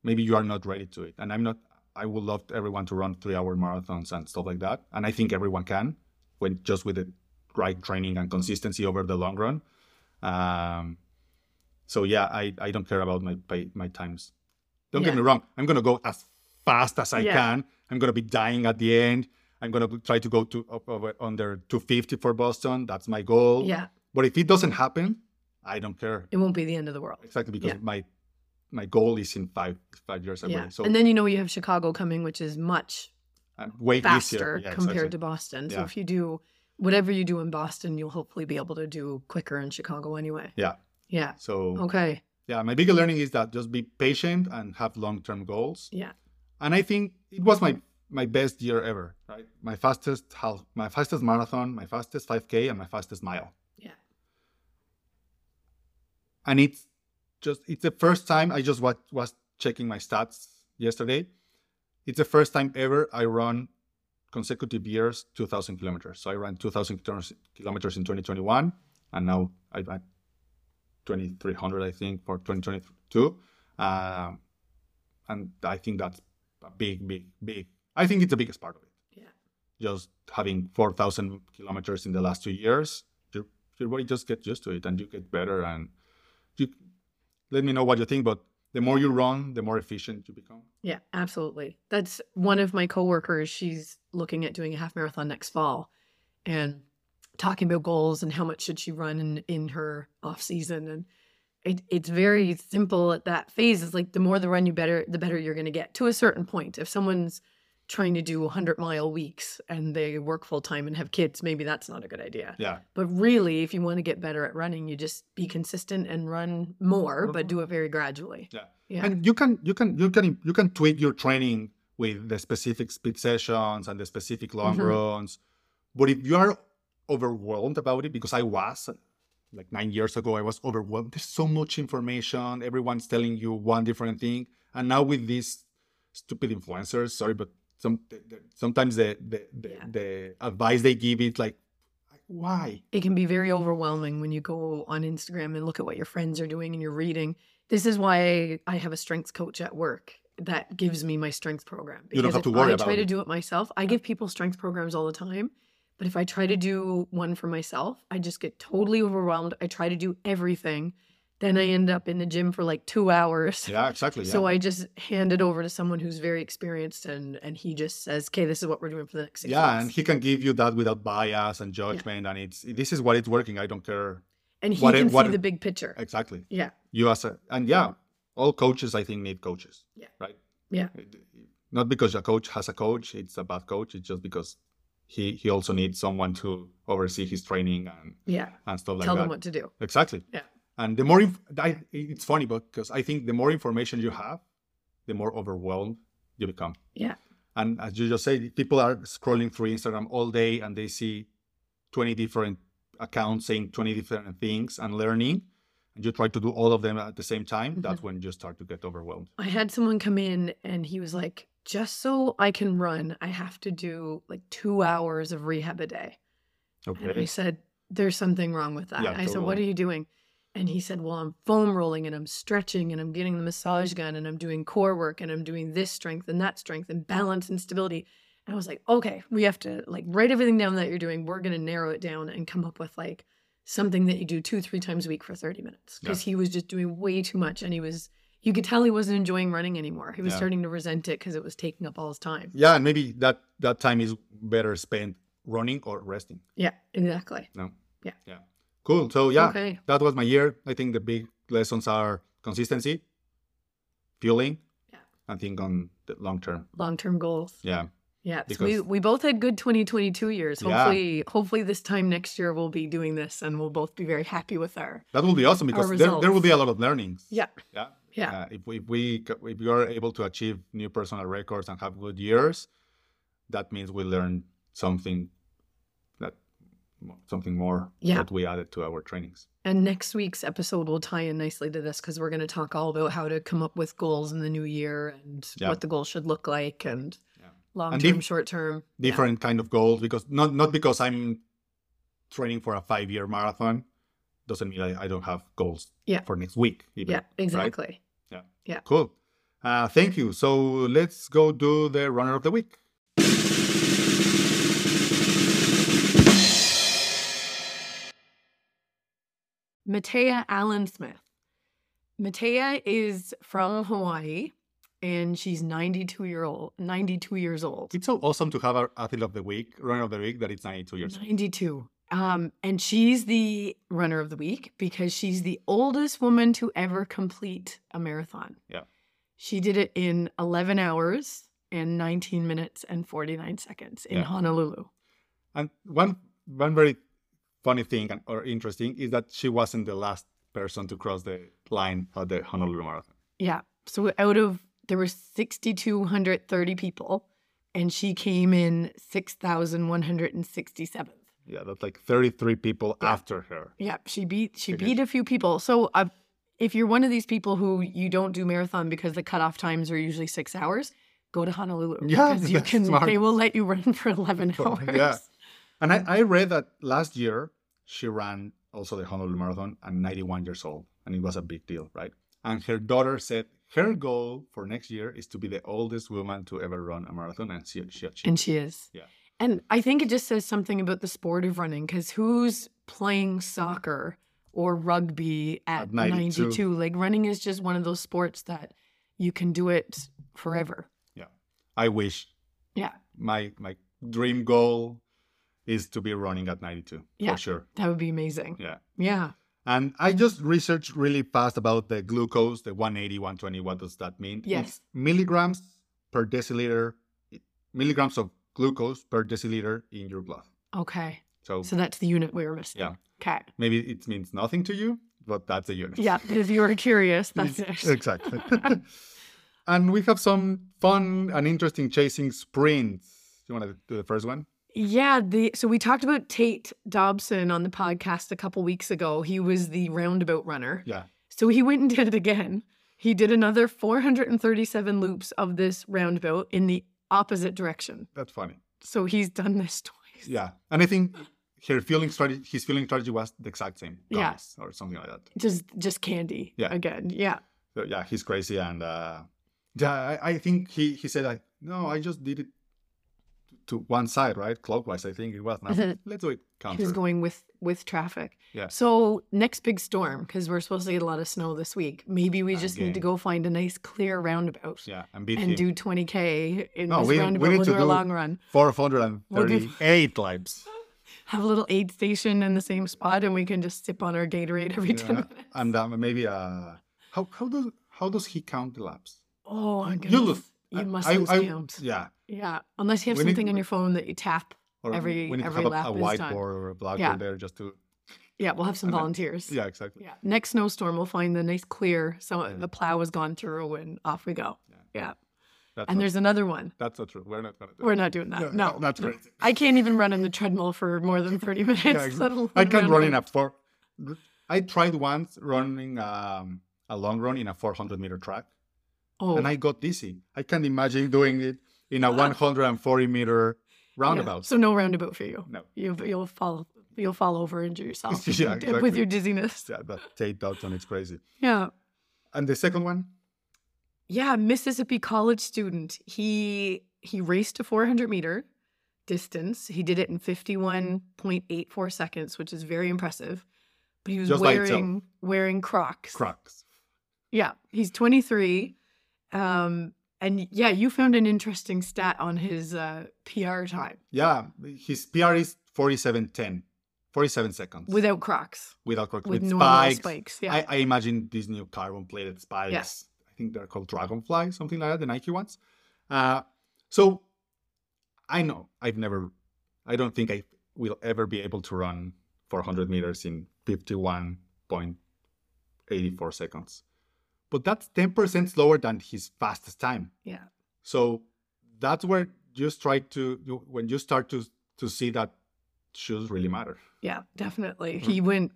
maybe you are not ready to it. And I'm not, I would love everyone to run three hour marathons and stuff like that. And I think everyone can when just with the right training and consistency over the long run. Um, so yeah, I, I don't care about my, my, my times. Don't get me wrong. I'm going to go as fast as I Yeah. can. I'm going to be dying at the end. I'm going to try to go to up, over, under 250 for Boston. That's my goal. Yeah. But if it doesn't happen, I don't care. It won't be the end of the world. Exactly because Yeah. my my goal is in five five years away. Yeah. So and then you know you have Chicago coming, which is much uh, way faster Yeah, compared to Boston. So if you do whatever you do in Boston, you'll hopefully be able to do quicker in Chicago anyway. Yeah. Yeah. So Okay. yeah, my bigger learning is that just be patient and have long term goals. Yeah. And I think it was my my best year ever. Right, my fastest half, my fastest marathon, my fastest 5K, and my fastest mile. Yeah. And it's just it's the first time I just was was checking my stats yesterday. It's the first time ever I run consecutive years 2,000 kilometers. So I ran 2,000 kilometers in 2021, and now I ran 2,300, I think, for 2022. Um, and I think that's a big, big, big. I think it's the biggest part of it. Yeah. Just having 4,000 kilometers in the last two years, your, your body just gets used to it, and you get better. And you let me know what you think. But the more you run, the more efficient you become. Yeah, absolutely. That's one of my coworkers. She's looking at doing a half marathon next fall and talking about goals and how much should she run in, in her off season. And it, it's very simple at that phase. It's like the more the run you better, the better you're going to get to a certain point. If someone's trying to do 100 mile weeks and they work full time and have kids, maybe that's not a good idea. Yeah. But really, if you want to get better at running, you just be consistent and run more, but do it very gradually. Yeah. Yeah. And you can you can you can you can tweak your training with the specific speed sessions and the specific long Mhm. runs. But if you are overwhelmed about it, because I was like nine years ago, I was overwhelmed. There's so much information. Everyone's telling you one different thing. And now with these stupid influencers, sorry, but some the- the- sometimes the the, the, Yeah. the advice they give is like why? it can be very overwhelming when you go on Instagram and look at what your friends are doing and you're reading. This is why I have a strengths coach at work that gives me my strengths program. You don't have to worry I about try to it. do it myself, I give people strengths programs all the time. But if I try to do one for myself, I just get totally overwhelmed. I try to do everything. Then I mm-hmm. end up in the gym for like two hours. Yeah, exactly. So. I just hand it over to someone who's very experienced and and he just says, Okay, this is what we're doing for the next six yeah, weeks." and he can give you that without bias and judgment, and it's this is what it's working. I don't care and he what it- can what see it- the big picture. exactly. Yeah. You as a and yeah, all coaches I think need coaches. Yeah. Right. Yeah. Not because a coach has a coach, it's a bad coach. It's just because he he also needs someone to oversee his training and Yeah. and stuff like Tell that. them what to do. Exactly. Yeah. And the more inf- I, it's funny because I think the more information you have, the more overwhelmed you become. Yeah. And as you just said, people are scrolling through Instagram all day and they see 20 different accounts saying 20 different things and learning. And you try to do all of them at the same time. That's mm-hmm. when you start to get overwhelmed. I had someone come in and he was like, just so I can run, I have to do like two hours of rehab a day. Okay. And I said, there's something wrong with that. Yeah, I said, what are you doing? And he said, well, I'm foam rolling and I'm stretching and I'm getting the massage gun and I'm doing core work and I'm doing this strength and that strength and balance and stability. And I was like, okay, we have to like write everything down that you're doing. We're going to narrow it down and come up with like something that you do two, three times a week for 30 minutes. Because he was just doing way too much and he was, you could tell he wasn't enjoying running anymore. He was Yeah. starting to resent it because it was taking up all his time. Yeah. And maybe that, that time is better spent running or resting. Yeah, exactly. No. Yeah. Yeah. Cool. So yeah, Okay. that was my year. I think the big lessons are consistency, fueling, Yeah. I think on the long term. Long term goals. Yeah. Yeah, so we Because- we both had good 2022 years. Yeah. Hopefully, hopefully this time next year we'll be doing this and we'll both be very happy with our. That will be awesome because there, there will be a lot of learnings. Yeah, Yeah. yeah, Uh, if we if we if we are able to achieve new personal records and have good years, that means we learn something something more Yeah. that we added to our trainings. And next week's episode will tie in nicely to this because we're going to talk all about how to come up with goals in the new year and Yeah. what the goals should look like and Yeah. long term, dif- short term. Different kind of goals because not not because I'm training for a five year marathon doesn't mean I, I don't have goals Yeah. for next week. Even, Yeah, exactly. Yeah, cool. Uh, thank you. So let's go do the runner of the week. Matea Allen Smith. Mathea is from Hawaii and she's 92 year old 92 years old. It's so awesome to have our athlete of the week, runner of the week, that it's 92 years old. 92. Um, and she's the runner of the week because she's the oldest woman to ever complete a marathon. Yeah. She did it in 11 hours and 19 minutes and 49 seconds in Yeah. Honolulu. And one one very funny thing and, or interesting is that she wasn't the last person to cross the line at the Honolulu Marathon. Yeah. So out of there were 6,230 people and she came in 6,167th. Yeah, that's like 33 people Yeah. after her. Yeah, she beat she Okay. beat a few people. So uh, if you're one of these people who you don't do marathon because the cutoff times are usually six hours, go to Honolulu. Yeah, because you can. smart. They will let you run for 11 hours. yeah. And I, I read that last year she ran also the Honolulu Marathon at 91 years old, and it was a big deal, right? And her daughter said her goal for next year is to be the oldest woman to ever run a marathon, and she, she achieved. And she is. Yeah. And I think it just says something about the sport of running because who's playing soccer or rugby at, At 92? 92? Like running is just one of those sports that you can do it forever. Yeah. I wish Yeah. my my dream goal is to be running at 92 Yeah. for sure. That would be amazing. Yeah. Yeah. And I just researched really fast about the glucose, the 180, 120. What does that mean? Yes. It's milligrams per deciliter milligrams of glucose per deciliter in your blood. Okay. So, So that's the unit we were missing. yeah, Okay. maybe it means nothing to you, but that's the unit. Yeah. If you were curious, that's it. exactly. and we have some fun and interesting chasing sprints. Do You want to do the first one? Yeah, the so we talked about Tate Dobson on the podcast a couple weeks ago. He was the roundabout runner. Yeah. So he went and did it again. He did another 437 loops of this roundabout in the opposite direction. That's funny. So he's done this twice. Yeah. And I think her feeling strategy, his feeling strategy was the exact same. Yeah. Or something like that. Just just candy. Yeah. Again. Yeah. So yeah, he's crazy. And uh, yeah, I, I think he, he said, like, no, I just did it to one side, right? Clockwise, I think it was. Now, let's do it was counter. going with with traffic. Yeah. So next big storm, because we're supposed to get a lot of snow this week. Maybe we just need to go find a nice clear roundabout yeah, and beat and do 20k in No, this we- we roundabout. need We'll to do a long run. 438 times. Have a little aid station in the same spot, and we can just sip on our Gatorade every 10 Yeah, minutes. and um, maybe uh, how how does how does he count the laps? Oh, You goodness. lose. You must I- lose I- count. Yeah, Yeah, unless you have We need- something on your phone that you tap. or Every- we need every to have a, a whiteboard or a blackboard Yeah. there just to Yeah, we'll have some And then- volunteers. yeah exactly. Yeah. Next snowstorm, we'll find the nice clear. So the plow has gone through, and off we go. Yeah. Yeah. That's And there's another one. that's not true. We're not gonna do. We're not doing that. Yeah, no, that's no. crazy. I can't even run on the treadmill for more than 30 minutes. Yeah, exactly. I can't run in a four. I tried once running um, a long run in a 400 meter track, Oh, and I got dizzy. I can't imagine doing it in a 140 meter yeah. roundabout. So no roundabout for you. No. You, you'll fall. You'll fall over, and injure yourself Yeah, with your dizziness. Yeah, but Tate Dalton, it's crazy. Yeah. And the second one, Yeah, Mississippi college student. He he raced a 400 meter distance. He did it in 51.84 seconds, which is very impressive. But he was Just wearing wearing Crocs. Crocs. Yeah, he's 23. Um, and yeah, you found an interesting stat on his uh, PR time Yeah, his PR is 47.10, 47 seconds without Crocs, without Crocs, with with, normal spikes. spikes. Yeah, I, I imagine these new carbon plated spikes. Yes, I think they're called Dragonfly, something like that, the Nike ones. Uh, so I know I've never, I don't think I will ever be able to run 400 meters in 51.84 seconds. But that's 10% slower than his fastest time. yeah, So that's where you try to, when you start to, to see that shoes really matter. yeah, definitely. Mhm. He went.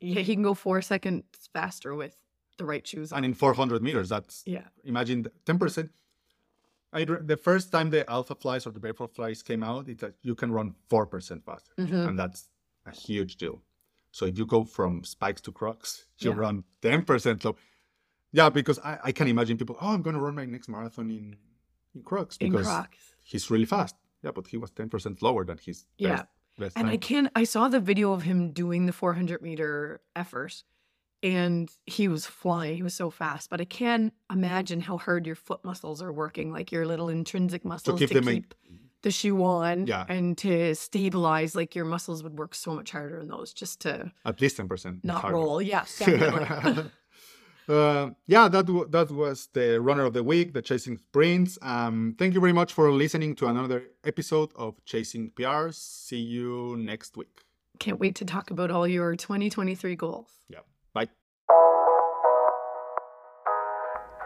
Yeah, he can go four seconds faster with the right shoes on. And in 400 meters, that's Yeah, imagine the 10%. I, the first time the alpha flies or the vapor flies came out, it's that you can run 4% faster. Mhm. And that's a huge deal. So if you go from spikes to crocs, you Yeah. run 10% slow. Yeah, because I, I can imagine people, oh, I'm going to run my next marathon in, in crocs in because Crocs. he's really fast. Yeah, but he was 10% lower than his Yeah. best, best And I time. can I saw the video of him doing the 400 meter effort and he was flying. He was so fast, but I can imagine how hard your foot muscles are working, like your little intrinsic muscles to keep keep, them in- the shoe on Yeah. and to stabilize. Like your muscles would work so much harder in those just to At least 10%. not harder. roll. Yes, definitely. uh, yeah, that w- that was the runner of the week, the Chasing Sprints. Um, thank you very much for listening to another episode of Chasing PRs. See you next week. Can't wait to talk about all your 2023 goals. Yeah, bye.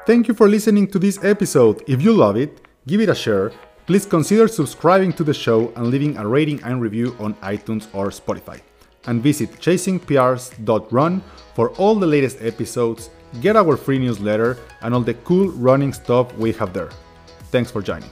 Thank you for listening to this episode. If you love it, give it a share. Please consider subscribing to the show and leaving a rating and review on iTunes or Spotify. And visit chasingprs.run for all the latest episodes, get our free newsletter, and all the cool running stuff we have there. Thanks for joining.